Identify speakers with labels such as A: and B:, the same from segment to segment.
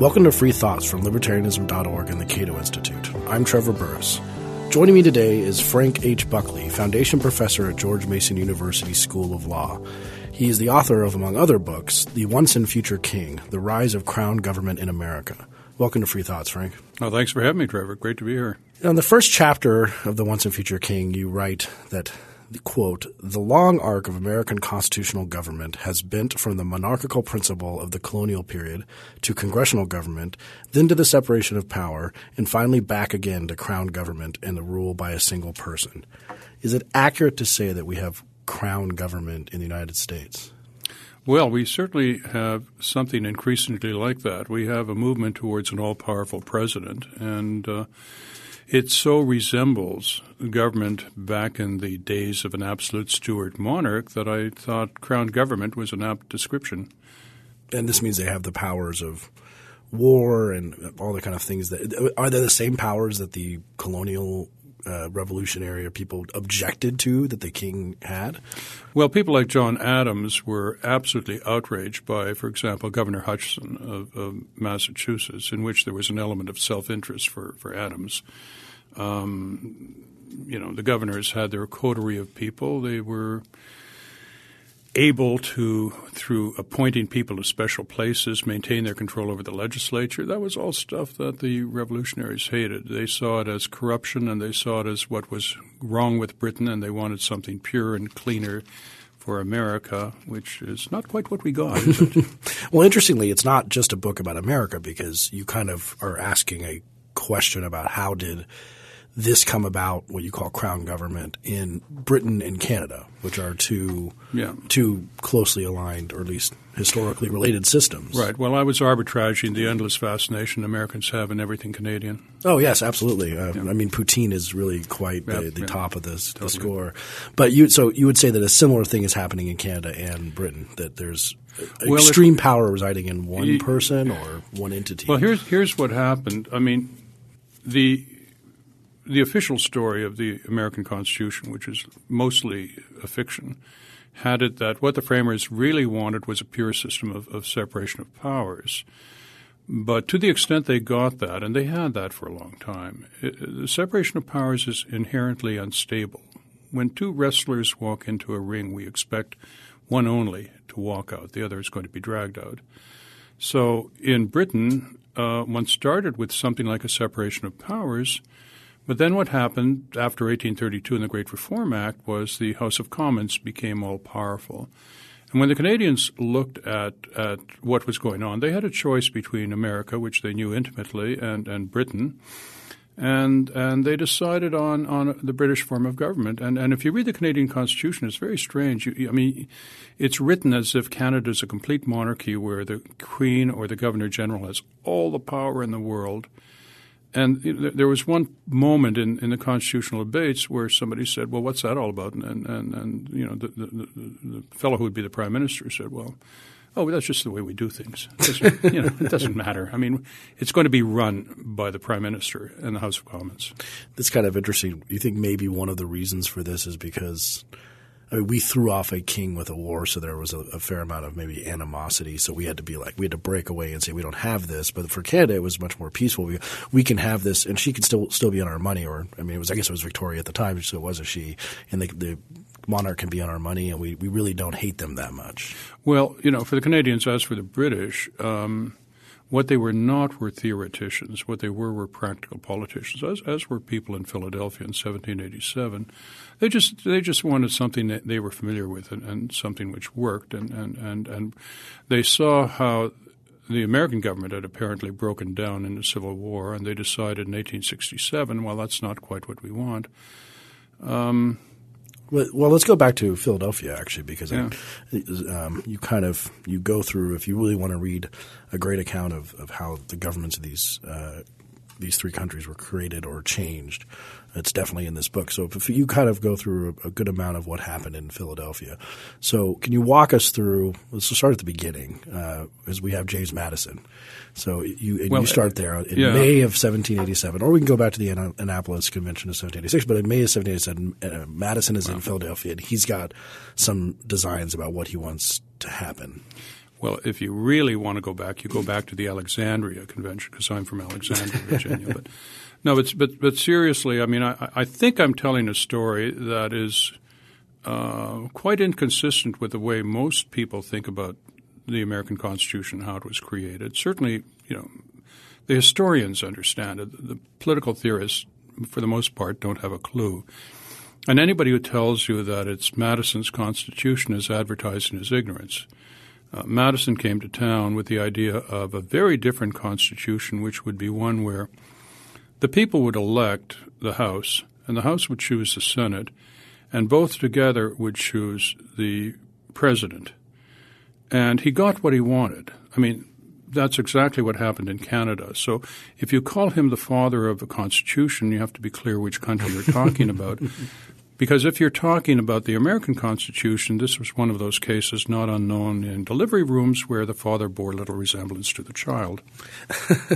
A: Welcome to Free Thoughts from Libertarianism.org and the Cato Institute. I'm Trevor Burrus. Joining me today is Frank H. Buckley, Foundation Professor at George Mason University School of Law. He is the author of, among other books, The Once and Future King The Rise of Crown Government in America. Welcome to Free Thoughts, Frank.
B: Oh, thanks for having me, Trevor. Great to be here.
A: In the first chapter of The Once and Future King, you write that quote, the long arc of American constitutional government has bent from the monarchical principle of the colonial period to congressional government, then to the separation of power, and finally back again to crown government and the rule by a single person. Is it accurate to say that we have crown government in the United States?
B: Well, we certainly have something increasingly like that. We have a movement towards an all powerful president, and uh, it so resembles government back in the days of an absolute Stuart monarch that I thought crown government was an apt description.
A: And this means they have the powers of war and all the kind of things that are they the same powers that the colonial uh, revolutionary people objected to that the king had?
B: Well, people like John Adams were absolutely outraged by, for example, Governor Hutchinson of, of Massachusetts, in which there was an element of self-interest for, for Adams. Um, you know, the governors had their coterie of people. They were able to, through appointing people to special places, maintain their control over the legislature. That was all stuff that the revolutionaries hated. They saw it as corruption and they saw it as what was wrong with Britain, and they wanted something pure and cleaner for America, which is not quite what we got,
A: well, interestingly, it's not just a book about America because you kind of are asking a question about how did – this come about, what you call crown government, in Britain and Canada, which are two yeah. two closely aligned, or at least historically related systems.
B: Right. Well, I was arbitraging the endless fascination Americans have in everything Canadian.
A: Oh yes, absolutely. Uh, yeah. I mean, poutine is really quite yeah, the, the top of this, totally. the score. But you so you would say that a similar thing is happening in Canada and Britain. That there's well, extreme if, power residing in one person or one entity.
B: Well, here's here's what happened. I mean, the the official story of the American Constitution, which is mostly a fiction, had it that what the framers really wanted was a pure system of, of separation of powers. But to the extent they got that, and they had that for a long time, it, the separation of powers is inherently unstable. When two wrestlers walk into a ring, we expect one only to walk out, the other is going to be dragged out. So in Britain, uh, one started with something like a separation of powers – but then what happened after 1832 and the Great Reform Act was the House of Commons became all powerful. And when the Canadians looked at, at what was going on, they had a choice between America, which they knew intimately, and, and Britain. And, and they decided on, on the British form of government. And, and if you read the Canadian Constitution, it's very strange. You, I mean, it's written as if Canada is a complete monarchy where the Queen or the Governor General has all the power in the world – and there was one moment in, in the constitutional debates where somebody said, "Well, what's that all about?" And and, and you know, the, the, the, fellow who would be the prime minister said, "Well, oh, that's just the way we do things. It you know, it doesn't matter. I mean, it's going to be run by the prime minister and the House of Commons."
A: That's kind of interesting. You think maybe one of the reasons for this is because I mean, we threw off a king with a war, so there was a, a, fair amount of maybe animosity. So we had to be like, we had to break away and say we don't have this. But for Canada, it was much more peaceful. We we can have this, and she can still still be on our money. Or I mean, it was I guess it was Victoria at the time, so it was a she, and the, the monarch can be on our money, and we we really don't hate them that much.
B: Well, you know, for the Canadians, as for the British. Um, what they were not were theoreticians. What they were were practical politicians, as, as were people in Philadelphia in 1787. They just they just wanted something that they were familiar with and, and something which worked. And, and, and, and they saw how the American government had apparently broken down in the Civil War, and they decided in 1867, well, that's not quite what we want. Um,
A: well, let's go back to Philadelphia actually, because yeah. I, um, you kind of you go through if you really want to read a great account of, of how the governments of these uh, these three countries were created or changed. It's definitely in this book. So if you kind of go through a, good amount of what happened in Philadelphia. So can you walk us through? Let's start at the beginning, uh, as we have James Madison. So you well, you start there in yeah. May of 1787, or we can go back to the Annapolis Convention of 1786. But in May of 1787, uh, Madison is wow. in Philadelphia, and he's got some designs about what he wants to happen.
B: Well, if you really want to go back, you go back to the Alexandria Convention because I'm from Alexandria, Virginia. but no, but, but but seriously, I mean, I, I think I'm telling a story that is uh, quite inconsistent with the way most people think about the American Constitution, how it was created. Certainly, you know, the historians understand it. The political theorists, for the most part, don't have a clue. And anybody who tells you that it's Madison's Constitution is advertising his ignorance. Uh, Madison came to town with the idea of a very different constitution, which would be one where the people would elect the House, and the House would choose the Senate, and both together would choose the president. And he got what he wanted. I mean, that's exactly what happened in Canada. So if you call him the father of the Constitution, you have to be clear which country you're talking about. Because if you're talking about the American Constitution, this was one of those cases not unknown in delivery rooms where the father bore little resemblance to the child.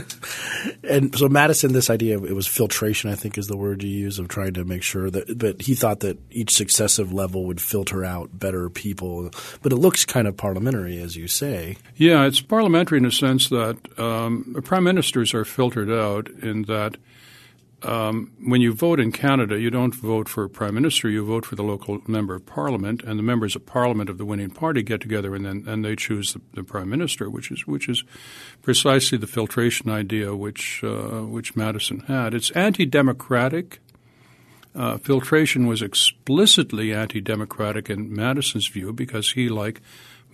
A: and so Madison, this idea of it was filtration, I think is the word you use of trying to make sure that, but he thought that each successive level would filter out better people. But it looks kind of parliamentary, as you say.
B: Yeah, it's parliamentary in the sense that um, prime ministers are filtered out in that – um, when you vote in Canada, you don't vote for a prime minister. You vote for the local member of parliament, and the members of parliament of the winning party get together and then and they choose the, the prime minister, which is which is precisely the filtration idea which uh, which Madison had. It's anti-democratic. Uh, filtration was explicitly anti-democratic in Madison's view because he, like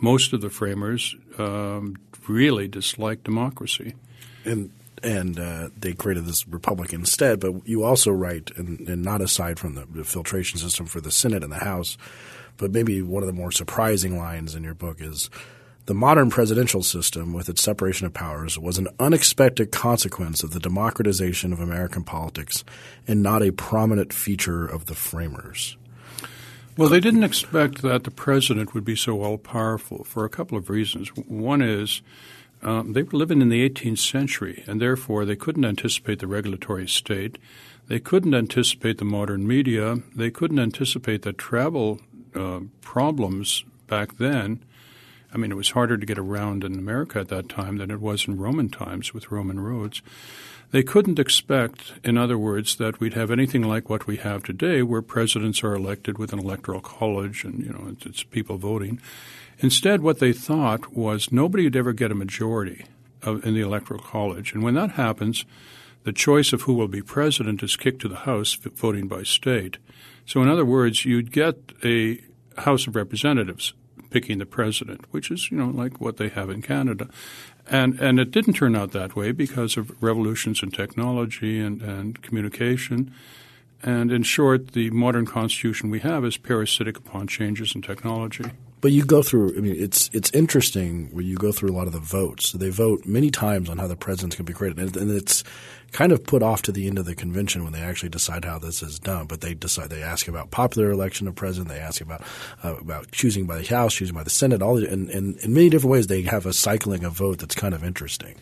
B: most of the framers, um, really disliked democracy.
A: And and uh, they created this republic instead. But you also write, and, and not aside from the, the, filtration system for the Senate and the House, but maybe one of the more surprising lines in your book is the modern presidential system, with its separation of powers, was an unexpected consequence of the democratization of American politics and not a prominent feature of the framers.
B: Well, they didn't expect that the president would be so all powerful for a couple of reasons. One is um, they were living in the 18th century, and therefore they couldn't anticipate the regulatory state. They couldn't anticipate the modern media. They couldn't anticipate the travel uh, problems back then. I mean, it was harder to get around in America at that time than it was in Roman times with Roman roads. They couldn't expect, in other words, that we'd have anything like what we have today, where presidents are elected with an electoral college and you know it's, people voting. Instead, what they thought was nobody would ever get a majority of, in the Electoral College. And when that happens, the choice of who will be president is kicked to the House, voting by state. So, in other words, you'd get a House of Representatives picking the president, which is, you know, like what they have in Canada. And, and it didn't turn out that way because of revolutions in technology and, and communication. And in short, the modern constitution we have is parasitic upon changes in technology.
A: But you go through. I mean, it's it's interesting when you go through a lot of the votes. They vote many times on how the president's going to be created, and, and, it's kind of put off to the end of the convention when they actually decide how this is done. But they decide they ask about popular election of president. They ask about uh, about choosing by the House, choosing by the Senate. All the, and, and in many different ways, they have a cycling of vote that's kind of interesting.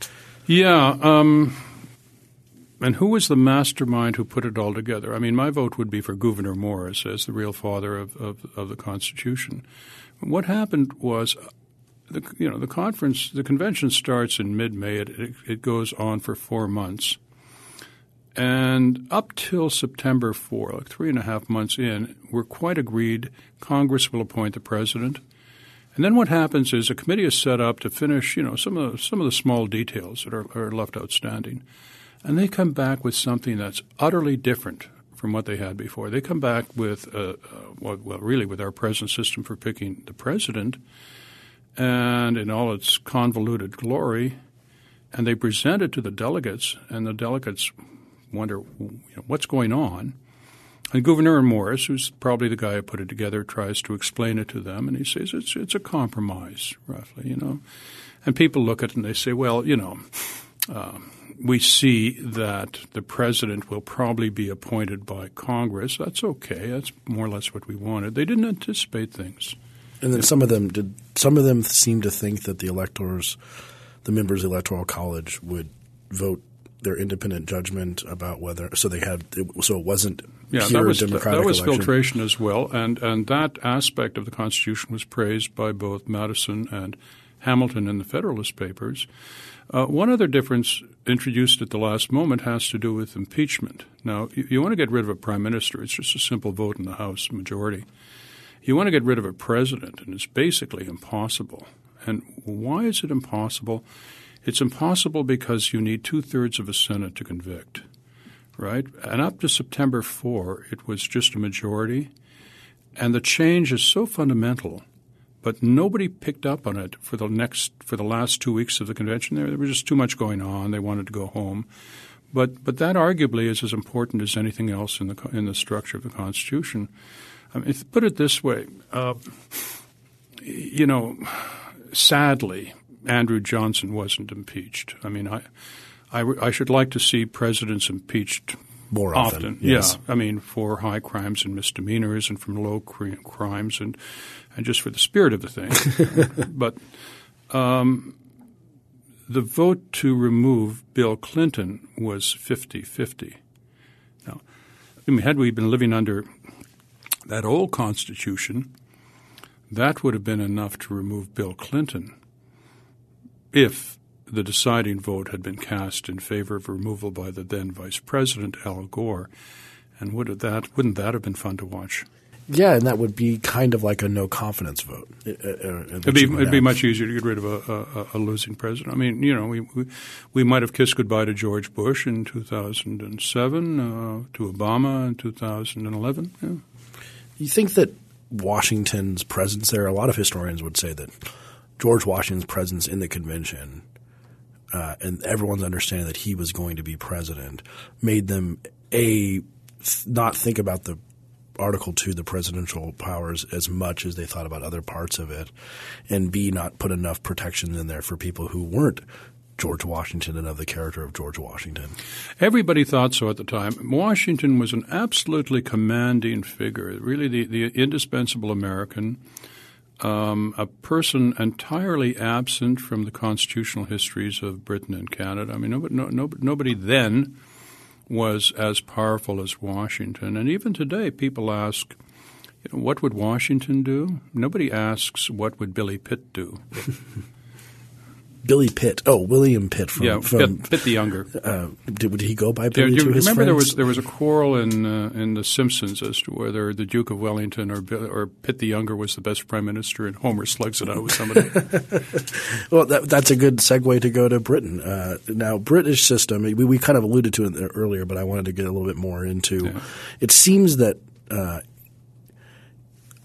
B: Yeah. Um, and who was the mastermind who put it all together? I mean, my vote would be for Gouverneur Morris as the real father of, of, of the Constitution. What happened was, uh, the, you know, the conference, the convention starts in mid-May. It, it, it goes on for four months, and up till September 4, like three and a half months in, we're quite agreed Congress will appoint the president. And then what happens is a committee is set up to finish, you know, some of the, some of the small details that are, are left outstanding, and they come back with something that's utterly different from what they had before. They come back with, uh, uh, well, really, with our present system for picking the president, and in all its convoluted glory, and they present it to the delegates, and the delegates wonder you know, what's going on. And Gouverneur Morris, who's probably the guy who put it together, tries to explain it to them, and he says it's it's a compromise, roughly, you know. And people look at it and they say, well, you know. Um, we see that the president will probably be appointed by Congress. That's okay. That's more or less what we wanted. They didn't anticipate things.
A: And then some of them did. Some of them seem to think that the electors, the members of the electoral college, would vote their independent judgment about whether. So they had. So it wasn't
B: yeah,
A: that
B: was,
A: democratic.
B: That was
A: election.
B: filtration as well, and and that aspect of the Constitution was praised by both Madison and Hamilton in the Federalist Papers. Uh, one other difference introduced at the last moment has to do with impeachment. Now, you, you want to get rid of a prime minister, it's just a simple vote in the House majority. You want to get rid of a president, and it's basically impossible. And why is it impossible? It's impossible because you need two thirds of a Senate to convict, right? And up to September 4, it was just a majority. And the change is so fundamental but nobody picked up on it for the next for the last two weeks of the convention. There, there was just too much going on. They wanted to go home. But but that arguably is as important as anything else in the in the structure of the Constitution. I mean, put it this way, uh, you know, sadly, Andrew Johnson wasn't impeached. I mean, I, I, I should like to see presidents impeached
A: more often.
B: often.
A: Yes.
B: Yeah, I mean, for high crimes and misdemeanors, and from low crimes, and and just for the spirit of the thing. but um, the vote to remove Bill Clinton was 50-50. Now, I mean, had we been living under that old Constitution, that would have been enough to remove Bill Clinton if the deciding vote had been cast in favor of removal by the then Vice President Al Gore. And would that wouldn't that have been fun to watch?
A: Yeah, and that would be kind of like a no confidence vote.
B: Uh, it'd be, it'd be much easier to get rid of a, a, a, losing president. I mean, you know, we, we, we might have kissed goodbye to George Bush in 2007, uh, to Obama in 2011. Yeah.
A: You think that Washington's presence there? A lot of historians would say that George Washington's presence in the convention uh, and everyone's understanding that he was going to be president made them a not think about the Article 2, the presidential powers, as much as they thought about other parts of it, and B, not put enough protections in there for people who weren't George Washington and of the character of George Washington.
B: Everybody thought so at the time. Washington was an absolutely commanding figure, really the, the indispensable American um, a person entirely absent from the constitutional histories of Britain and Canada. I mean, nobody, no, no, nobody then was as powerful as Washington. And even today, people ask, you know, what would Washington do? Nobody asks, what would Billy Pitt do?
A: Billy Pitt. Oh, William Pitt from
B: yeah,
A: from
B: Pitt, Pitt the younger.
A: Uh, did, did, he go by Billy
B: yeah,
A: to his
B: remember
A: friends?
B: there was there was a quarrel in uh, in The Simpsons as to whether the Duke of Wellington or or Pitt the younger was the best prime minister, and Homer slugs it out with somebody.
A: well, that, that's a good segue to go to Britain. Uh, now, British system. We, we kind of alluded to it earlier, but I wanted to get a little bit more into.
B: Yeah.
A: It seems that uh,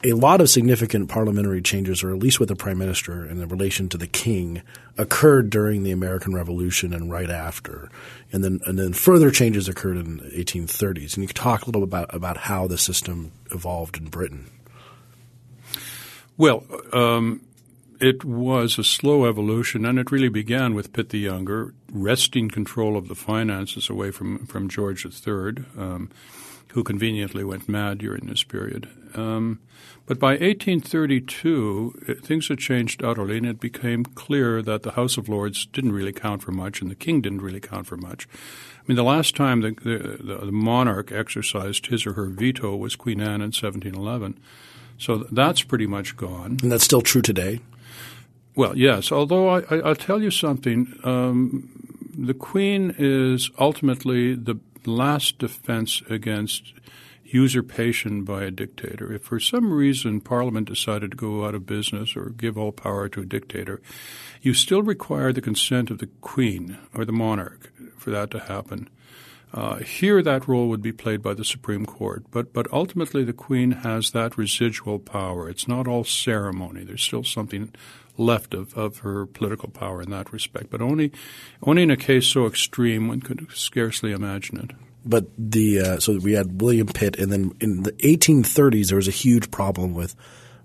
A: a lot of significant parliamentary changes, or at least with the prime minister in relation to the king, occurred during the American Revolution and right after, and then and then further changes occurred in the 1830s. And you could talk a little about about how the system evolved in Britain.
B: Well. Um, it was a slow evolution, and it really began with Pitt the Younger wresting control of the finances away from, from George III, um, who conveniently went mad during this period. Um, but by 1832, things had changed utterly, and it became clear that the House of Lords didn't really count for much, and the king didn't really count for much. I mean, the last time the, the, the monarch exercised his or her veto was Queen Anne in 1711. So that's pretty much gone.
A: And that's still true today?
B: Well, yes. Although I, I, will tell you something. Um, the Queen is ultimately the last defense against usurpation by a dictator. If for some reason Parliament decided to go out of business or give all power to a dictator, you still require the consent of the Queen or the monarch for that to happen. Uh, here, that role would be played by the Supreme Court, but but ultimately, the Queen has that residual power. It's not all ceremony. There's still something left of, of her political power in that respect, but only only in a case so extreme one could scarcely imagine it
A: but the uh, so we had William Pitt, and then in the 1830s there was a huge problem with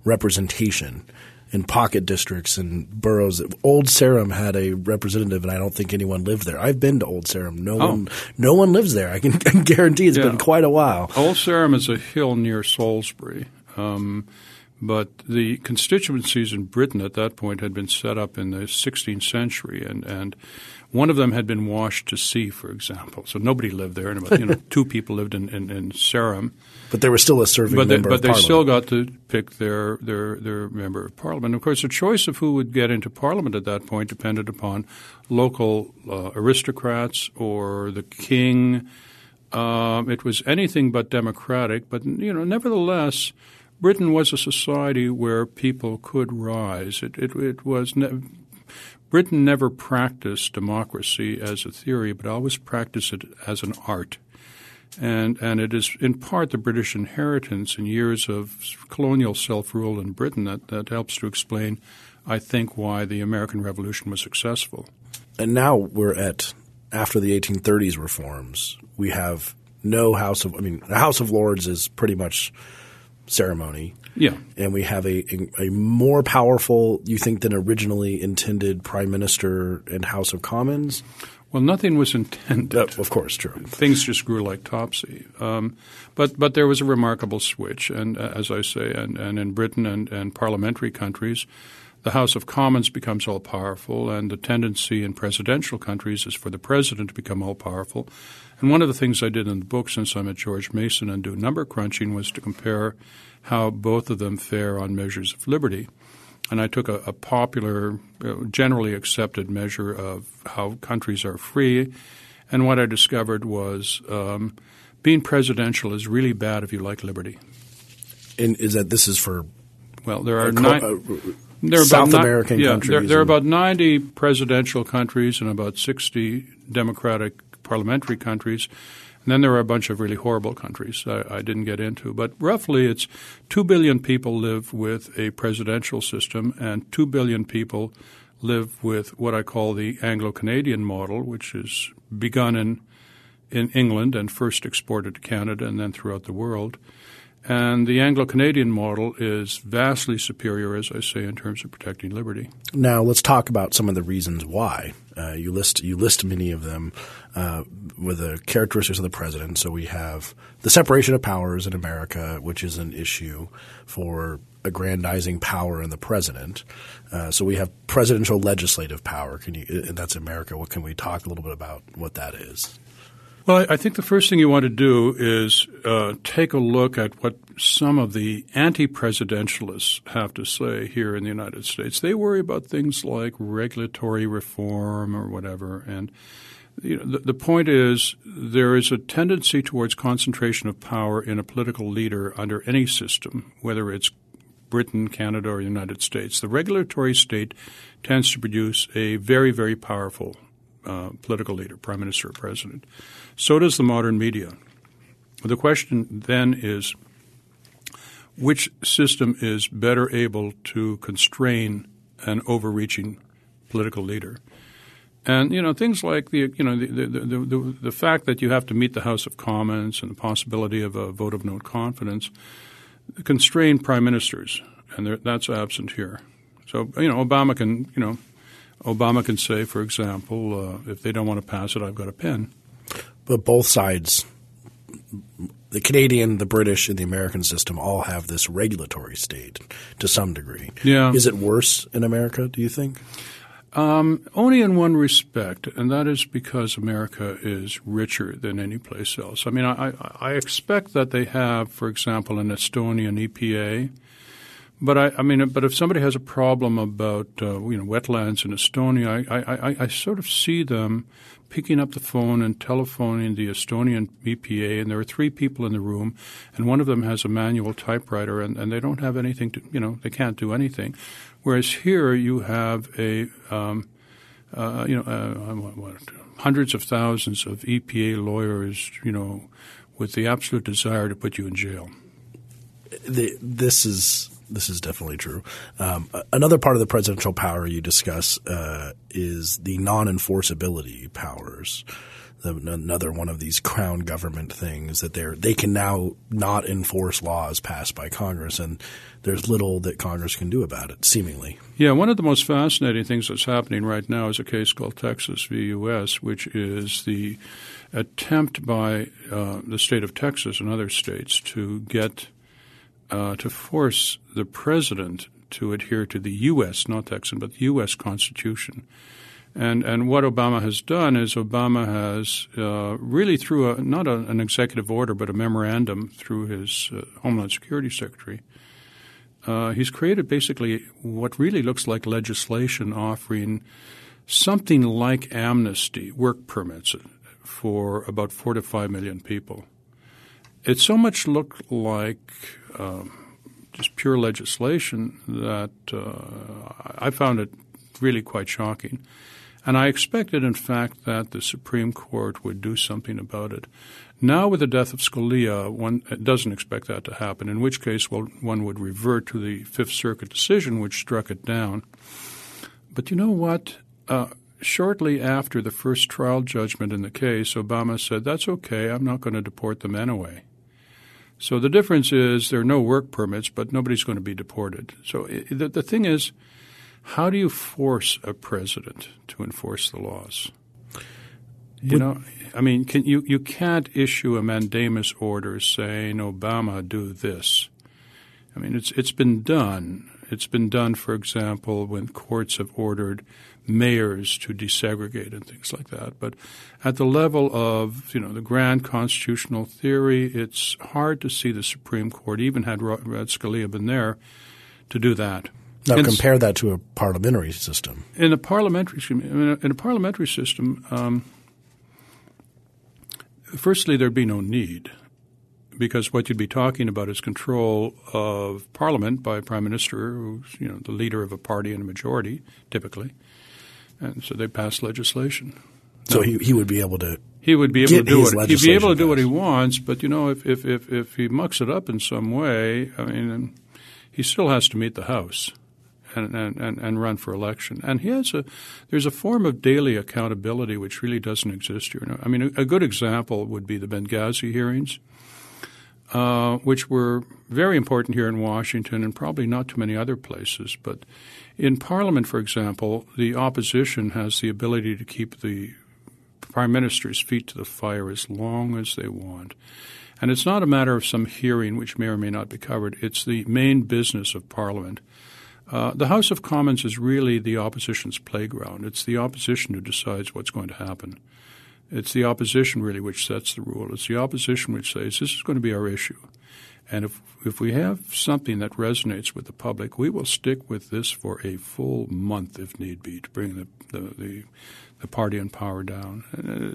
A: representation in pocket districts and boroughs. Old Sarum had a representative, and I don't think anyone lived there. I've been to Old Sarum. No
B: oh.
A: one, no one lives there. I can, I can guarantee it's
B: yeah.
A: been quite a while.
B: Old Sarum is a hill near Salisbury. Um, But the constituencies in Britain at that point had been set up in the 16th century, and, and one of them had been washed to sea, for example. So nobody lived there, and about you know two people lived in, in, in Sarum.
A: But they were still a serving
B: but they,
A: member
B: but they still got to pick their, their their member of parliament. Of course, the choice of who would get into parliament at that point depended upon local uh, aristocrats or the king. Um, it was anything but democratic, but you know, nevertheless, Britain was a society where people could rise. It it, it was. Ne- Britain never practiced democracy as a theory, but always practiced it as an art. And, and it is in part the British inheritance in years of colonial self rule in Britain that, that helps to explain, I think, why the American Revolution was successful.
A: And now we're at after the 1830s reforms. We have no House of I mean, the House of Lords is pretty much ceremony.
B: Yeah.
A: And we have a, a, a more powerful, you think, than originally intended Prime Minister and House of Commons?
B: Well, nothing was intended.
A: Of course, true.
B: Things just grew like topsy. Um, but but there was a remarkable switch, and uh, as I say, and, and in Britain and, and parliamentary countries, the House of Commons becomes all powerful, and the tendency in presidential countries is for the president to become all powerful. And one of the things I did in the book, since I'm at George Mason and do number crunching, was to compare how both of them fare on measures of liberty. And I took a, a popular, uh, generally accepted measure of how countries are free. And what I discovered was um, being presidential is really bad if you like liberty.
A: And is that this is for
B: Well, there are nine. There are
A: South
B: about ni-
A: American
B: yeah,
A: countries
B: There, there are about 90 presidential countries and about 60 democratic parliamentary countries. And then there are a bunch of really horrible countries I, I didn't get into. But roughly, it's 2 billion people live with a presidential system, and 2 billion people live with what I call the Anglo Canadian model, which is begun in, in England and first exported to Canada and then throughout the world. And the Anglo Canadian model is vastly superior, as I say, in terms of protecting liberty.
A: Now let's talk about some of the reasons why. Uh, you list you list many of them uh, with the characteristics of the president. So we have the separation of powers in America, which is an issue for aggrandizing power in the president. Uh, so we have presidential legislative power. Can you? And that's America. What can we talk a little bit about what that is?
B: Well, I think the first thing you want to do is uh, take a look at what some of the anti-presidentialists have to say here in the United States. They worry about things like regulatory reform or whatever, and you know, the, the point is there is a tendency towards concentration of power in a political leader under any system, whether it's Britain, Canada, or the United States. The regulatory state tends to produce a very, very powerful uh, political leader, prime minister or president. So does the modern media. The question then is which system is better able to constrain an overreaching political leader? And you know things like the you know the the, the, the, the fact that you have to meet the House of Commons and the possibility of a vote of no confidence constrain prime ministers, and that's absent here. So you know Obama can you know Obama can say, for example, uh, if they don't want to pass it, I've got a pen.
A: But both sides, the Canadian, the British, and the American system all have this regulatory state to some degree.
B: Yeah.
A: Is it worse in America? Do you think?
B: Only in one respect, and that is because America is richer than any place else. I mean, I, I- I expect that they have, for example, an Estonian EPA. But I, I mean, but if somebody has a problem about uh, you know wetlands in Estonia, I, I, I, sort of see them picking up the phone and telephoning the Estonian EPA, and there are three people in the room, and one of them has a manual typewriter, and, and they don't have anything to you know they can't do anything. Whereas here you have a um, uh, you know uh, what, what, hundreds of thousands of EPA lawyers, you know, with the absolute desire to put you in jail.
A: the, this is this is definitely true. Um, another part of the presidential power you discuss uh, is the non-enforceability powers. The, another one of these crown government things that they're they can now not enforce laws passed by Congress, and there's little that Congress can do about it, seemingly.
B: Yeah, one of the most fascinating things that's happening right now is a case called Texas v. U.S., which is the attempt by uh, the state of Texas and other states to get uh, to force the president to adhere to the U.S., not Texan, but the U.S. Constitution. And and what Obama has done is Obama has uh, really through a, not a, an executive order but a memorandum through his uh, Homeland Security Secretary. Uh, he's created basically what really looks like legislation offering something like amnesty, work permits for about four to five million people. It so much looked like just pure legislation that uh, I found it really quite shocking. And I expected, in fact, that the Supreme Court would do something about it. Now, with the death of Scalia, one doesn't expect that to happen, in which case well, one would revert to the Fifth Circuit decision, which struck it down. But you know what? Uh, shortly after the first trial judgment in the case, Obama said, That's okay, I'm not going to deport them anyway. So the difference is there are no work permits, but nobody's going to be deported. So the, the thing is, how do you force a president to enforce the laws? You know, I mean, can, you you can't issue a mandamus order saying Obama do this. I mean, it's it's been done. It's been done, for example, when courts have ordered mayors to desegregate and things like that. But at the level of you know the grand constitutional theory, it's hard to see the Supreme Court, even had Rod Scalia been there, to do that.
A: Now compare that to a parliamentary system.
B: In a parliamentary in a parliamentary system, um, firstly there'd be no need because what you'd be talking about is control of parliament by a prime minister who's you know the leader of a party and a majority typically and so they passed legislation.
A: So he, he would be able to
B: he would be able to do what he'd be able to do what he wants, but you know if, if, if, if he mucks it up in some way, I mean, he still has to meet the House and, and, and, and run for election. And he has a there's a form of daily accountability which really doesn't exist here. I mean, a, a good example would be the Benghazi hearings. Uh, which were very important here in Washington and probably not too many other places. But in Parliament, for example, the opposition has the ability to keep the Prime Minister's feet to the fire as long as they want. And it's not a matter of some hearing which may or may not be covered. It's the main business of Parliament. Uh, the House of Commons is really the opposition's playground. It's the opposition who decides what's going to happen. It's the opposition really which sets the rule. It's the opposition which says this is going to be our issue. And if if we have something that resonates with the public, we will stick with this for a full month if need be to bring the the, the, the party in power down. Uh,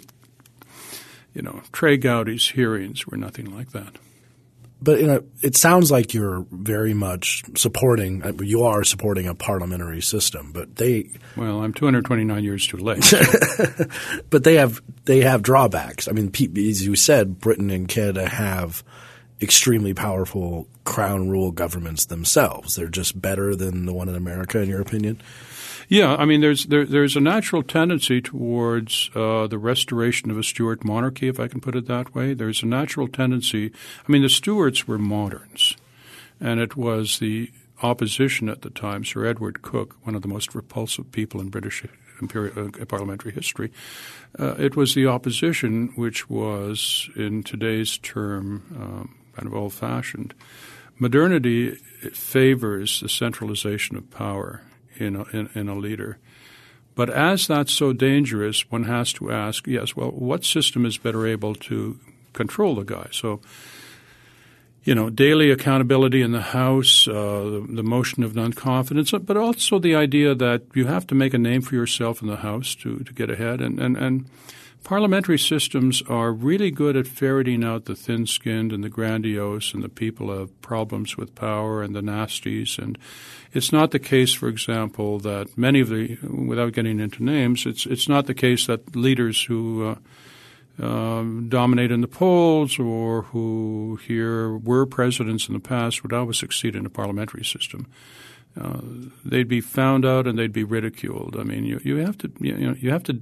B: you know, Trey Gowdy's hearings were nothing like that.
A: But you know, it sounds like you're very much supporting. Uh, you are supporting a parliamentary system, but they.
B: Well, I'm 229 years too late.
A: but they have they have drawbacks. I mean, as you said, Britain and Canada have extremely powerful crown rule governments themselves. They're just better than the one in America, in your opinion.
B: Yeah, I mean, there's there, there's a natural tendency towards uh, the restoration of a Stuart monarchy, if I can put it that way. There's a natural tendency. I mean, the Stuarts were moderns, and it was the opposition at the time, Sir Edward Coke, one of the most repulsive people in British imperial, uh, parliamentary history. Uh, it was the opposition which was, in today's term, um, kind of old fashioned. Modernity favors the centralization of power in a, in, in a leader. But as that's so dangerous, one has to ask, yes, well, what system is better able to control the guy? So, you know, daily accountability in the House, uh, the, the, motion of non-confidence, but also the idea that you have to make a name for yourself in the House to, to get ahead. And, and, and Parliamentary systems are really good at ferreting out the thin skinned and the grandiose and the people who have problems with power and the nasties. And it's not the case, for example, that many of the, without getting into names, it's, it's not the case that leaders who uh, um, dominate in the polls or who here were presidents in the past would always succeed in a parliamentary system. Uh, they'd be found out and they'd be ridiculed. I mean, you, you have to you know you have to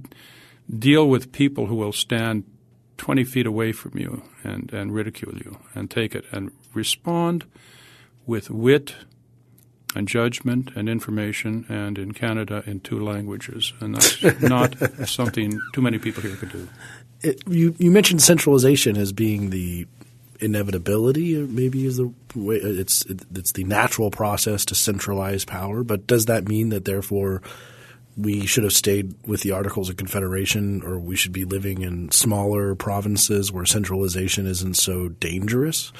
B: deal with people who will stand 20 feet away from you and, and ridicule you and take it and respond with wit and judgment and information and in Canada in two languages. And that's not something too many people here could do.
A: It, you, you mentioned centralization as being the inevitability. Maybe is the way it's it's the natural process to centralize power. But does that mean that therefore we should have stayed with the Articles of Confederation, or we should be living in smaller provinces where centralization isn't so dangerous?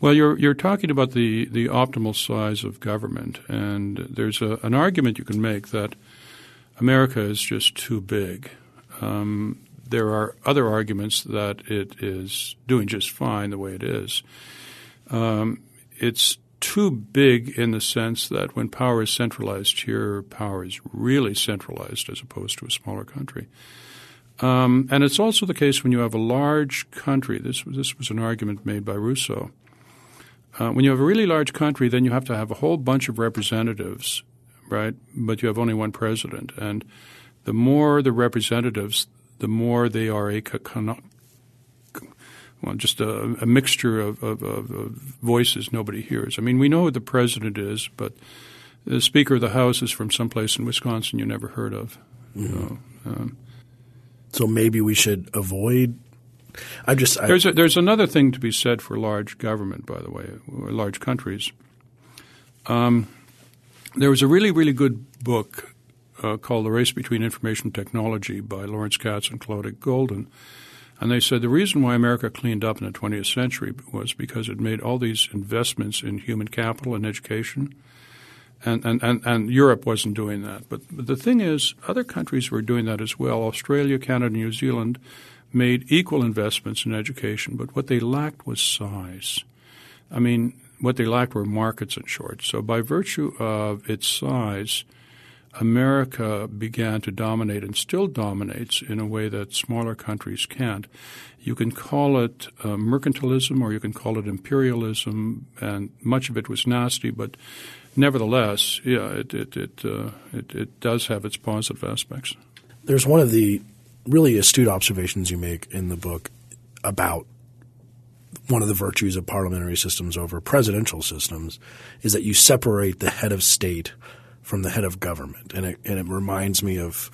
B: Well, you're you're talking about the, the optimal size of government, and there's a, an argument you can make that America is just too big. Um, there are other arguments that it is doing just fine the way it is. Um, it's too big in the sense that when power is centralized here, power is really centralized as opposed to a smaller country. Um, and it's also the case when you have a large country. This this was an argument made by Rousseau. Uh, when you have a really large country, then you have to have a whole bunch of representatives, right? But you have only one president, and the more the representatives, the more they are a well, just a, a mixture of, of, of, voices nobody hears. I mean, we know who the president is, but the Speaker of the House is from someplace in Wisconsin you never heard of. Mm-hmm. So, um,
A: so, maybe we should avoid. I just I,
B: there's a, there's another thing to be said for large government, by the way, large countries. Um, there was a really really good book uh, called The Race Between Information Technology by Lawrence Katz and Claudia Goldin and they said the reason why America cleaned up in the 20th century was because it made all these investments in human capital and education. And, and, and, and Europe wasn't doing that. But, but the thing is, other countries were doing that as well. Australia, Canada, New Zealand made equal investments in education, but what they lacked was size. I mean, what they lacked were markets, in short. So, by virtue of its size, America began to dominate and still dominates in a way that smaller countries can't. You can call it uh, mercantilism or you can call it imperialism, and much of it was nasty, but nevertheless, yeah, it it it, uh, it, it does have its positive aspects.
A: There's one of the really astute observations you make in the book about one of the virtues of parliamentary systems over presidential systems is that you separate the head of state from the head of government. And it, and it reminds me of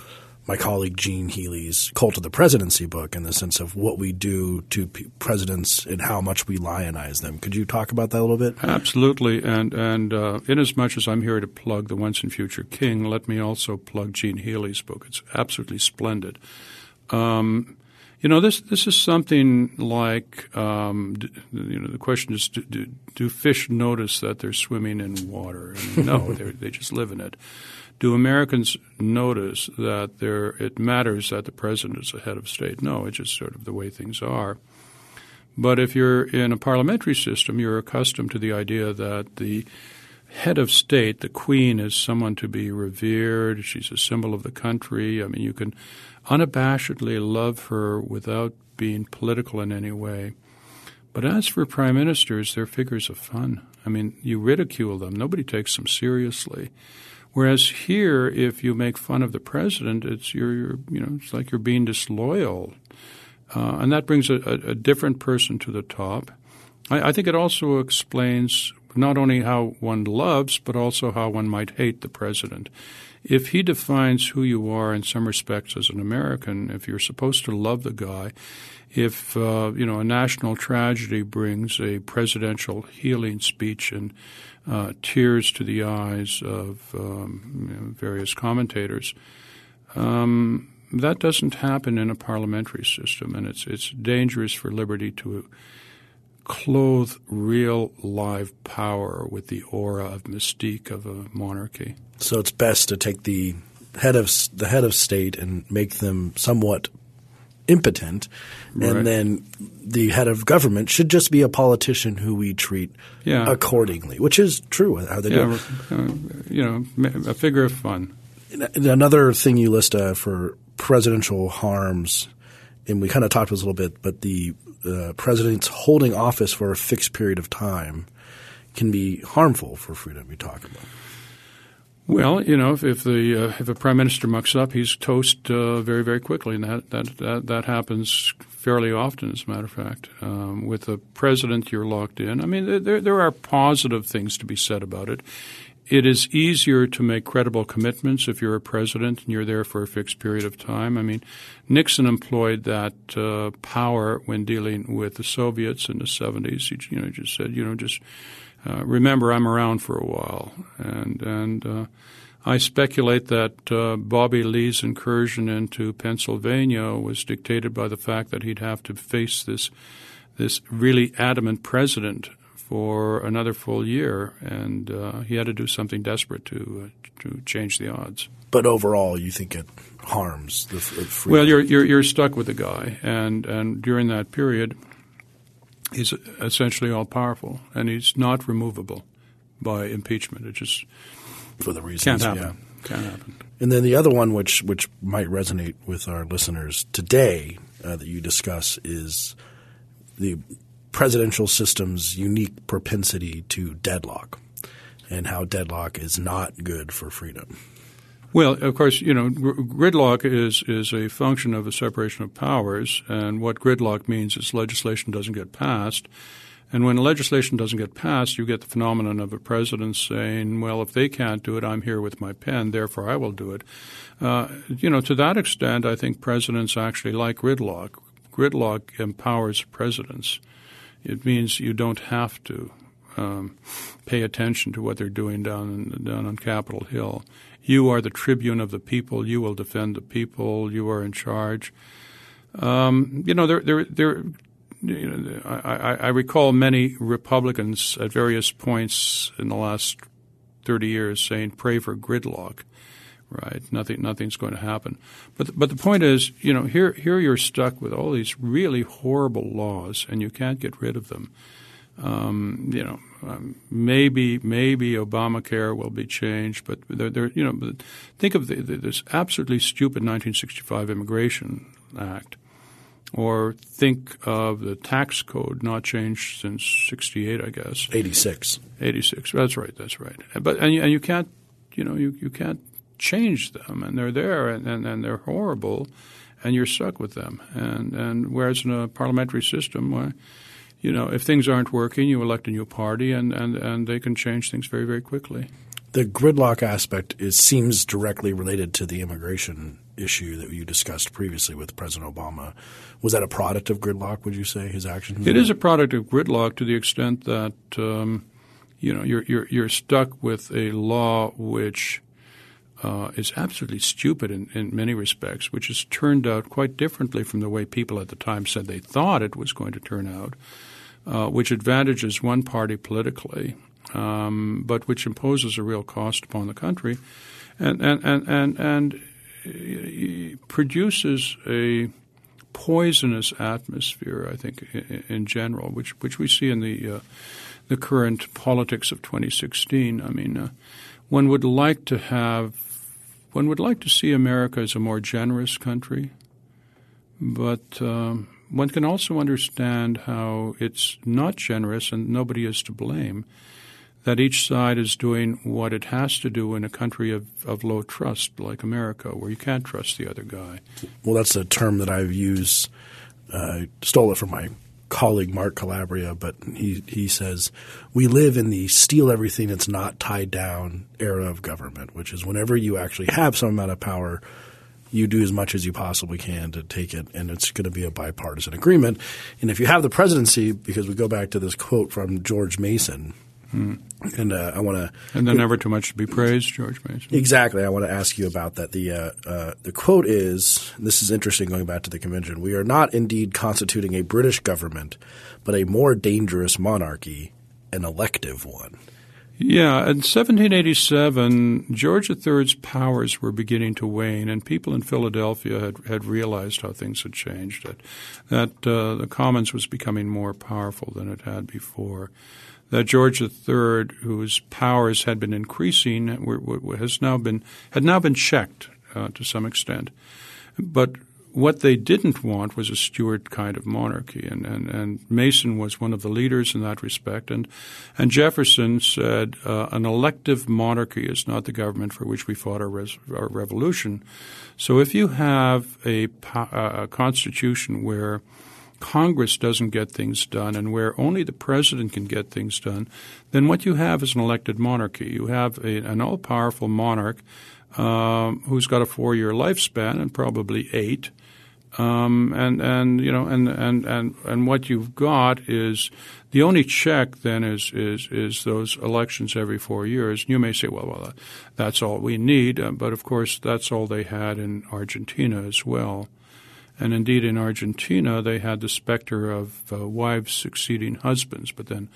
A: my colleague Gene Healy's Cult of the Presidency book in the sense of what we do to p- presidents and how much we lionize them. Could you talk about that a little bit?
B: Absolutely. And, and uh, much as I'm here to plug The Once and Future King, let me also plug Gene Healy's book. It's absolutely splendid. Um, you know, this this is something like um, you know the question is do, do, do, fish notice that they're swimming in water? no, they just live in it. Do Americans notice that there it matters that the president is a head of state? No, it's just sort of the way things are. But if you're in a parliamentary system, you're accustomed to the idea that the head of state, the queen, is someone to be revered. She's a symbol of the country. I mean, you can unabashedly love her without being political in any way. But as for prime ministers, they're figures of fun. I mean, you ridicule them, nobody takes them seriously. Whereas here, if you make fun of the president, it's you're, you're you know it's like you're being disloyal, uh, and that brings a, a, different person to the top. I, I think it also explains not only how one loves, but also how one might hate the president. If he defines who you are in some respects as an American, if you're supposed to love the guy, if uh, you know a national tragedy brings a presidential healing speech and uh, tears to the eyes of um, you know, various commentators, um, that doesn't happen in a parliamentary system, and it's it's dangerous for liberty to clothe real live power with the aura of mystique of a monarchy.
A: So it's best to take the head of the head of state and make them somewhat impotent, right. and then the head of government should just be a politician who we treat yeah. accordingly, which is true. How they yeah,
B: do. Uh, you know, a figure of fun.
A: Another thing you list uh, for presidential harms, and we kind of talked about this a little bit, but the uh, president's holding office for a fixed period of time can be harmful for freedom. You talk about.
B: Well, you know, if, if the uh, if a prime minister mucks up, he's toast uh, very very quickly, and that, that that that happens fairly often. As a matter of fact, um, with a president, you're locked in. I mean, there there are positive things to be said about it. It is easier to make credible commitments if you're a president and you're there for a fixed period of time. I mean, Nixon employed that uh, power when dealing with the Soviets in the 70s. He, you know, just said, you know, just uh, remember I'm around for a while. And, and uh, I speculate that uh, Bobby Lee's incursion into Pennsylvania was dictated by the fact that he'd have to face this this really adamant president for another full year, and uh, he had to do something desperate to uh, to change the odds.
A: But overall, you think it harms the freedom?
B: Well, you're, you're you're stuck with the guy, and and during that period, he's essentially all powerful, and he's not removable by impeachment. It just
A: for the reasons
B: can't happen.
A: Yeah.
B: Can't happen.
A: And then the other one, which which might resonate with our listeners today, uh, that you discuss is the presidential system's unique propensity to deadlock and how deadlock is not good for freedom.
B: Well, of course, you know, gridlock is is a function of a separation of powers, and what gridlock means is legislation doesn't get passed. And when legislation doesn't get passed, you get the phenomenon of a president saying, "Well, if they can't do it, I'm here with my pen, therefore I will do it." Uh, you know, to that extent, I think presidents actually like gridlock. Gridlock empowers presidents. It means you don't have to um, pay attention to what they're doing down down on Capitol Hill. You are the tribune of the people. You will defend the people. You are in charge. Um, you know, there, there, there. You know, I, I recall many Republicans at various points in the last thirty years saying, "Pray for gridlock." Right? Nothing, nothing's going to happen. But but the point is, you know, here here you're stuck with all these really horrible laws, and you can't get rid of them. Um, you know, um, maybe maybe Obamacare will be changed, but they're, they're you know, think of the, the, this absolutely stupid 1965 Immigration Act. Or think of the tax code not changed since '68, I guess.
A: '86.
B: '86. That's right. That's right. But and you, and you can't, you know, you, you can't change them, and they're there, and, and, and they're horrible, and you're stuck with them. And and whereas in a parliamentary system, where you know if things aren't working, you elect a new party, and, and, and they can change things very very quickly.
A: The gridlock aspect is seems directly related to the immigration issue that you discussed previously with President Obama. Was that a product of gridlock? Would you say his actions?
B: It is a product of gridlock to the extent that um, you know you're, you're you're stuck with a law which uh, is absolutely stupid in, in many respects, which has turned out quite differently from the way people at the time said they thought it was going to turn out, uh, which advantages one party politically, um, but which imposes a real cost upon the country, and and and and, and produces a poisonous atmosphere. I think in, in general, which which we see in the uh, the current politics of 2016. I mean, uh, one would like to have one would like to see America as a more generous country, but um, one can also understand how it's not generous and nobody is to blame. That each side is doing what it has to do in a country of, of low trust like America, where you can't trust the other guy.
A: Well, that's a term that I've used. Uh, stole it from my colleague Mark Calabria, but he he says we live in the steal everything that's not tied down era of government, which is whenever you actually have some amount of power, you do as much as you possibly can to take it, and it's going to be a bipartisan agreement. And if you have the presidency, because we go back to this quote from George Mason, Mm. And uh, I want to,
B: and then never too much to be praised, George Mason.
A: Exactly. I want to ask you about that. The uh, uh, the quote is: "This is interesting. Going back to the convention, we are not indeed constituting a British government, but a more dangerous monarchy, an elective one."
B: Yeah, in 1787, George III's powers were beginning to wane, and people in Philadelphia had, had realized how things had changed. That, that uh, the Commons was becoming more powerful than it had before that George III, whose powers had been increasing, has now been had now been checked uh, to some extent. But what they didn't want was a Stuart kind of monarchy, and, and, and Mason was one of the leaders in that respect. And and Jefferson said uh, an elective monarchy is not the government for which we fought our, res- our revolution. So if you have a, a constitution where Congress doesn't get things done and where only the president can get things done, then what you have is an elected monarchy. You have a, an all powerful monarch um, who's got a four year lifespan and probably eight. Um, and and you know and, and and and what you've got is the only check then is is is those elections every four years. You may say, well, well, that's all we need, uh, but of course that's all they had in Argentina as well. And indeed, in Argentina, they had the specter of uh, wives succeeding husbands, but then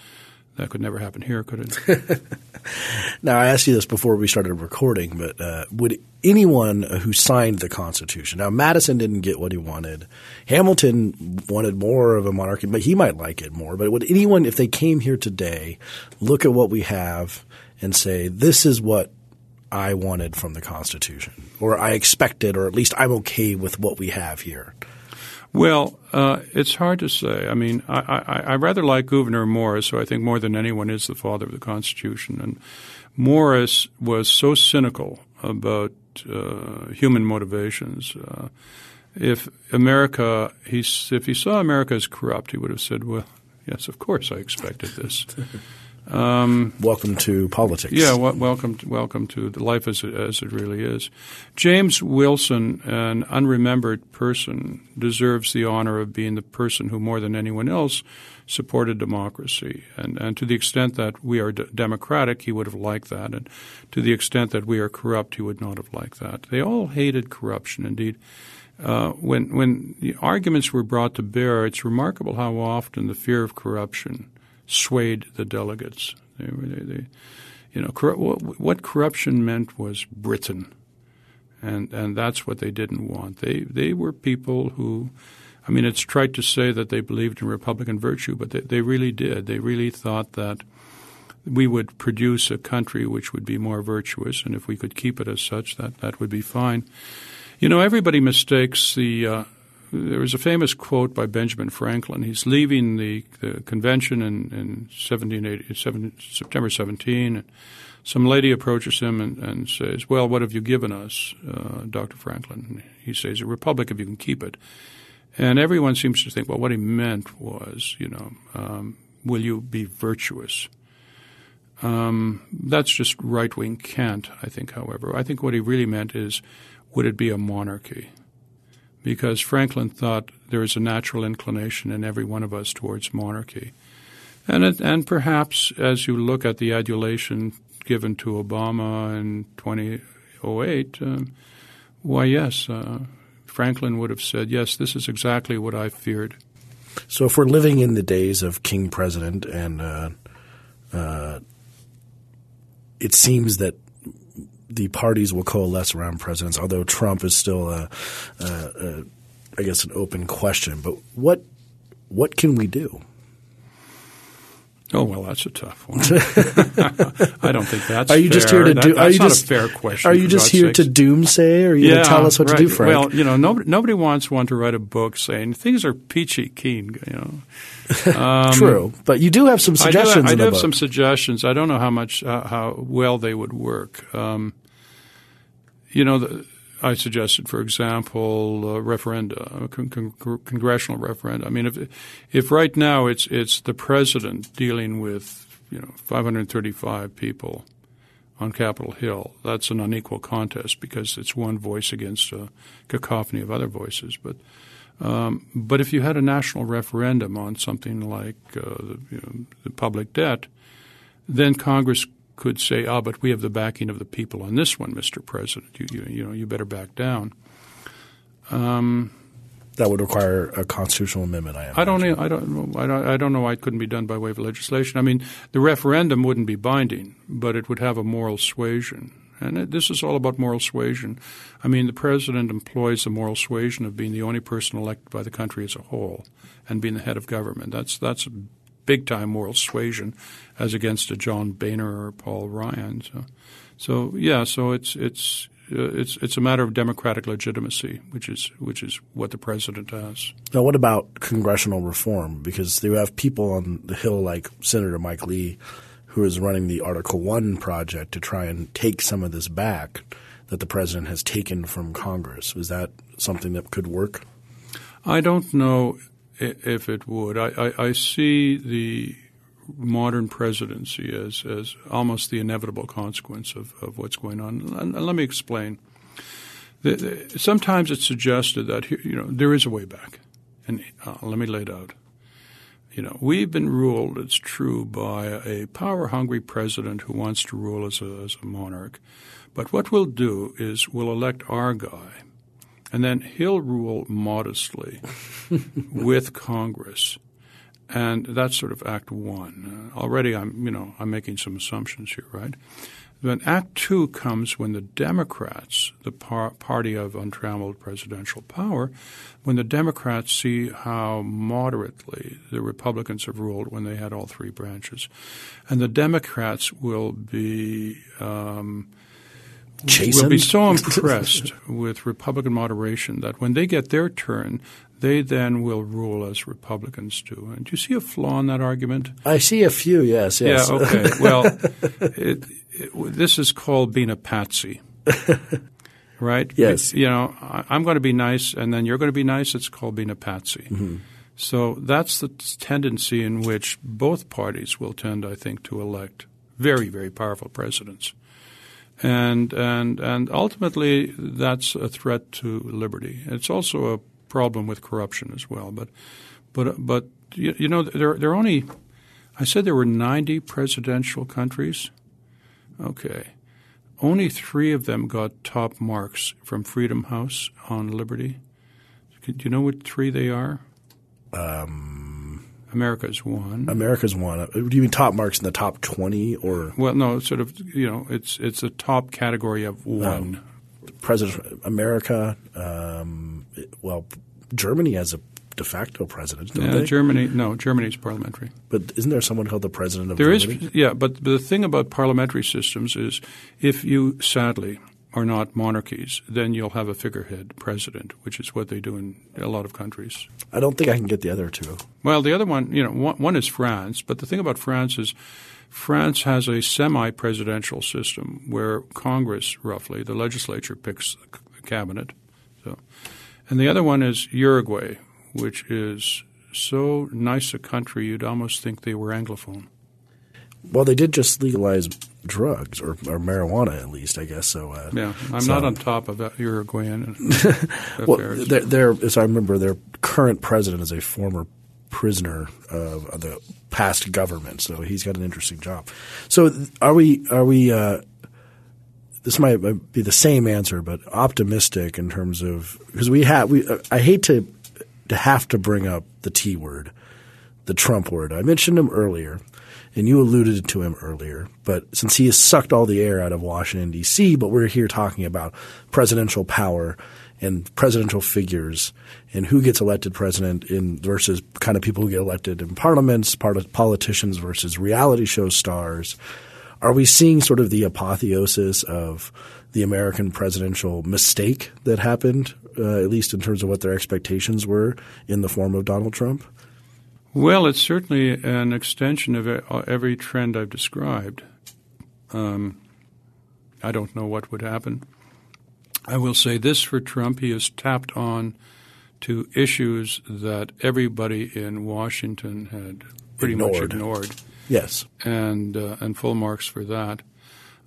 B: that could never happen here, could it?
A: now, I asked you this before we started recording, but uh, would anyone who signed the Constitution, now Madison didn't get what he wanted, Hamilton wanted more of a monarchy, but he might like it more. But would anyone, if they came here today, look at what we have and say, this is what I wanted from the Constitution, or I expected, or at least I'm okay with what we have here?
B: Well, uh, it's hard to say. I mean, I, I, I, rather like Gouverneur Morris, who I think more than anyone is the father of the Constitution. And Morris was so cynical about uh, human motivations. Uh, if America, he, if he saw America as corrupt, he would have said, "Well, yes, of course, I expected this."
A: Um, welcome to politics.
B: Yeah, w- welcome, to, welcome to the life as it, as it really is. James Wilson, an unremembered person, deserves the honor of being the person who, more than anyone else, supported democracy. And, and to the extent that we are d- democratic, he would have liked that. And to the extent that we are corrupt, he would not have liked that. They all hated corruption, indeed. Uh, when when the arguments were brought to bear, it's remarkable how often the fear of corruption swayed the delegates. They, they, they, you know, what corruption meant was Britain, and and that's what they didn't want. They they were people who, I mean, it's trite to say that they believed in Republican virtue, but they, they really did. They really thought that we would produce a country which would be more virtuous, and if we could keep it as such, that that would be fine. You know, everybody mistakes the uh, there was a famous quote by Benjamin Franklin. He's leaving the, the convention in, in 1780, September 17. And some lady approaches him and, and, says, Well, what have you given us, uh, Dr. Franklin? He says, A republic if you can keep it. And everyone seems to think, well, what he meant was, you know, um, will you be virtuous? Um, that's just right wing cant, I think, however. I think what he really meant is, would it be a monarchy? Because Franklin thought there is a natural inclination in every one of us towards monarchy. And, it, and perhaps as you look at the adulation given to Obama in 2008, um, why, yes, uh, Franklin would have said, yes, this is exactly what I feared.
A: So if we're living in the days of King President and uh, uh, it seems that the parties will coalesce around presidents, although Trump is still, a, a, a, I guess, an open question. But what what can we do?
B: Oh well, that's a tough one. I don't think that's.
A: Are you
B: fair.
A: just here to do?
B: That, are
A: you just
B: a fair question?
A: Are you just here
B: sakes.
A: to doomsay, or are you
B: yeah,
A: going to tell us what
B: right.
A: to do, Frank?
B: Well, you know, nobody nobody wants one to write a book saying things are peachy keen. You know,
A: um, true, but you do have some suggestions.
B: I do, I do have some suggestions. I don't know how much uh, how well they would work. Um, you know, the, I suggested, for example, uh, referenda, con- con- congressional referenda. I mean, if if right now it's it's the president dealing with you know 535 people on Capitol Hill, that's an unequal contest because it's one voice against a cacophony of other voices. But um, but if you had a national referendum on something like uh, the, you know, the public debt, then Congress could say, "Ah, but we have the backing of the people on this one, Mr. President. You, you, you know, you better back down." Um,
A: that would require a constitutional amendment. I,
B: I don't, I don't, I don't, I don't know why it couldn't be done by way of legislation. I mean, the referendum wouldn't be binding, but it would have a moral suasion. And it, this is all about moral suasion. I mean, the president employs the moral suasion of being the only person elected by the country as a whole and being the head of government. That's that's big time moral suasion as against a John Boehner or Paul Ryan. So, so yeah, so it's it's uh, it's it's a matter of democratic legitimacy, which is which is what the president has.
A: Now, what about congressional reform? Because you have people on the Hill like Senator Mike Lee, who is running the Article One project to try and take some of this back that the president has taken from Congress. Is that something that could work?
B: I don't know if it would. I, I, I see the modern presidency as, as almost the inevitable consequence of, of what's going on. And, let me explain. The, the, sometimes it's suggested that you know there is a way back, and uh, let me lay it out. You know, we've been ruled, it's true, by a power-hungry president who wants to rule as a, as a monarch. But what we'll do is we'll elect our guy, and then he'll rule modestly with Congress and that's sort of Act One. Uh, already, I'm you know I'm making some assumptions here, right? Then Act Two comes when the Democrats, the par- party of untrammeled presidential power, when the Democrats see how moderately the Republicans have ruled when they had all three branches, and the Democrats will be. Um,
A: Chastened?
B: will be so impressed with Republican moderation that when they get their turn, they then will rule as Republicans do. And do you see a flaw in that argument?
A: I see a few, yes, yes.
B: Yeah, okay. well, it, it, this is called being a patsy. right?
A: Yes.
B: You know, I'm going to be nice and then you're going to be nice. It's called being a patsy.
A: Mm-hmm.
B: So that's the tendency in which both parties will tend, I think, to elect very, very powerful presidents. And, and, and ultimately, that's a threat to liberty. It's also a problem with corruption as well. But but but you, you know there there are only I said there were 90 presidential countries. Okay. Only three of them got top marks from Freedom House on liberty. Do you know what three they are?
A: Um,
B: America's one.
A: America's one. Do you mean top marks in the top twenty, or
B: well, no, sort of. You know, it's it's a top category of one. Um,
A: President America, um, well, Germany has a de facto president, don't
B: yeah,
A: they?
B: Germany, no, Germany's parliamentary.
A: But isn't there someone called the president of
B: there
A: Germany?
B: is, yeah, but the thing about parliamentary systems is if you, sadly, are not monarchies, then you'll have a figurehead president, which is what they do in a lot of countries.
A: I don't think I can get the other two.
B: Well, the other one, you know, one, one is France, but the thing about France is France has a semi presidential system where Congress, roughly, the legislature picks the cabinet. So, and the other one is Uruguay, which is so nice a country you'd almost think they were Anglophone.
A: Well, they did just legalize drugs or, or marijuana, at least, I guess. So uh,
B: yeah, I'm
A: so.
B: not on top of that Uruguayan.
A: well, they're, they're, as I remember, their current president is a former prisoner of, the past government, so he's got an interesting job. So, are we are we? Uh, this might be the same answer, but optimistic in terms of because we have we. Uh, I hate to to have to bring up the T word, the Trump word. I mentioned him earlier, and you alluded to him earlier. But since he has sucked all the air out of Washington D.C., but we're here talking about presidential power and presidential figures and who gets elected president in versus kind of people who get elected in parliaments, politicians versus reality show stars. Are we seeing sort of the apotheosis of the American presidential mistake that happened, uh, at least in terms of what their expectations were in the form of Donald Trump?
B: Well, it's certainly an extension of every trend I've described. Um, I don't know what would happen. I will say this for Trump: he has tapped on to issues that everybody in Washington had pretty
A: ignored.
B: much ignored.
A: Yes,
B: and uh, and full marks for that.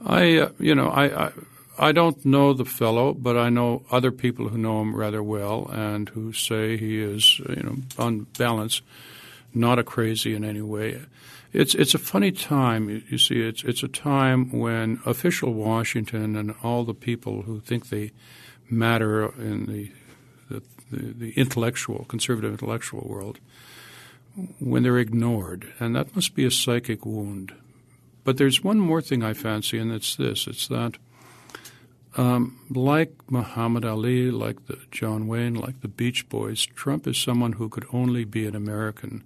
B: I uh, you know I, I I don't know the fellow, but I know other people who know him rather well and who say he is you know on balance not a crazy in any way. It's it's a funny time. You, see, it's it's a time when official Washington and all the people who think they matter in the the, the, the intellectual conservative intellectual world when they're ignored, and that must be a psychic wound. But there's one more thing I fancy, and it's this: it's that. Um, like Muhammad Ali, like the John Wayne, like the Beach Boys, Trump is someone who could only be an American.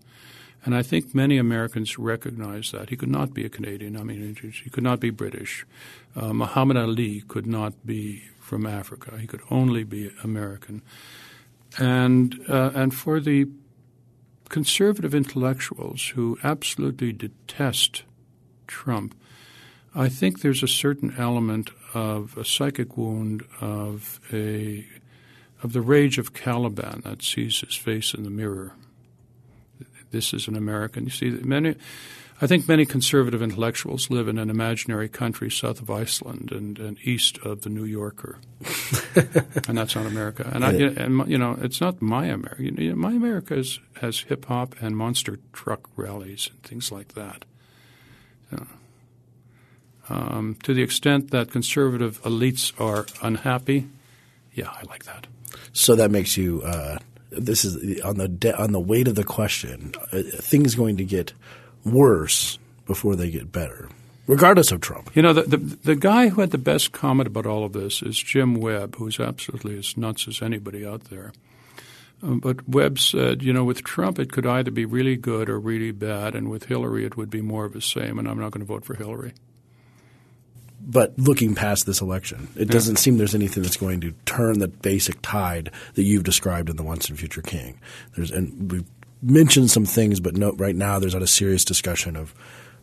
B: And I think many Americans recognize that. He could not be a Canadian. I mean, he could not be British. Uh, Muhammad Ali could not be from Africa. He could only be American. And, uh, and for the conservative intellectuals who absolutely detest Trump, I think there's a certain element of a psychic wound of a of the rage of Caliban that sees his face in the mirror. This is an American. You see, many. I think many conservative intellectuals live in an imaginary country south of Iceland and, and east of the New Yorker, and that's not America. And, I, and you know, it's not my America. You know, my America is, has hip hop and monster truck rallies and things like that. Um, to the extent that conservative elites are unhappy, yeah, I like that.
A: So that makes you. Uh, this is on the de- on the weight of the question. Uh, things going to get worse before they get better, regardless of Trump.
B: You know, the, the, the guy who had the best comment about all of this is Jim Webb, who's absolutely as nuts as anybody out there. Um, but Webb said, you know, with Trump, it could either be really good or really bad, and with Hillary, it would be more of the same, and I'm not going to vote for Hillary.
A: But looking past this election, it doesn't seem there's anything that's going to turn the basic tide that you've described in the Once and Future King. There's, and we've mentioned some things, but no, right now there's not a serious discussion of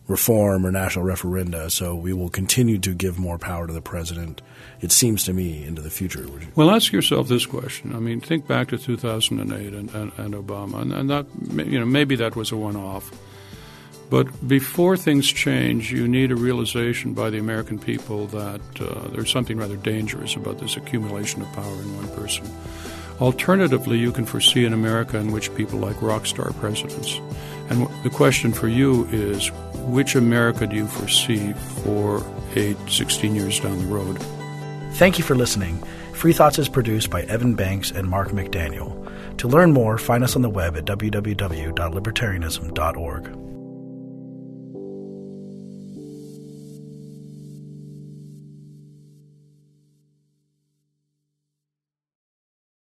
A: reform or national referenda. So we will continue to give more power to the president. It seems to me into the future.
B: Well, ask yourself this question. I mean, think back to 2008 and, and, and Obama, and, and, that you know maybe that was a one-off. But before things change, you need a realization by the American people that uh, there's something rather dangerous about this accumulation of power in one person. Alternatively, you can foresee an America in which people like rock star presidents. And the question for you is which America do you foresee for eight, 16 years down the road?
A: Thank you for listening. Free Thoughts is produced by Evan Banks and Mark McDaniel. To learn more, find us on the web at www.libertarianism.org.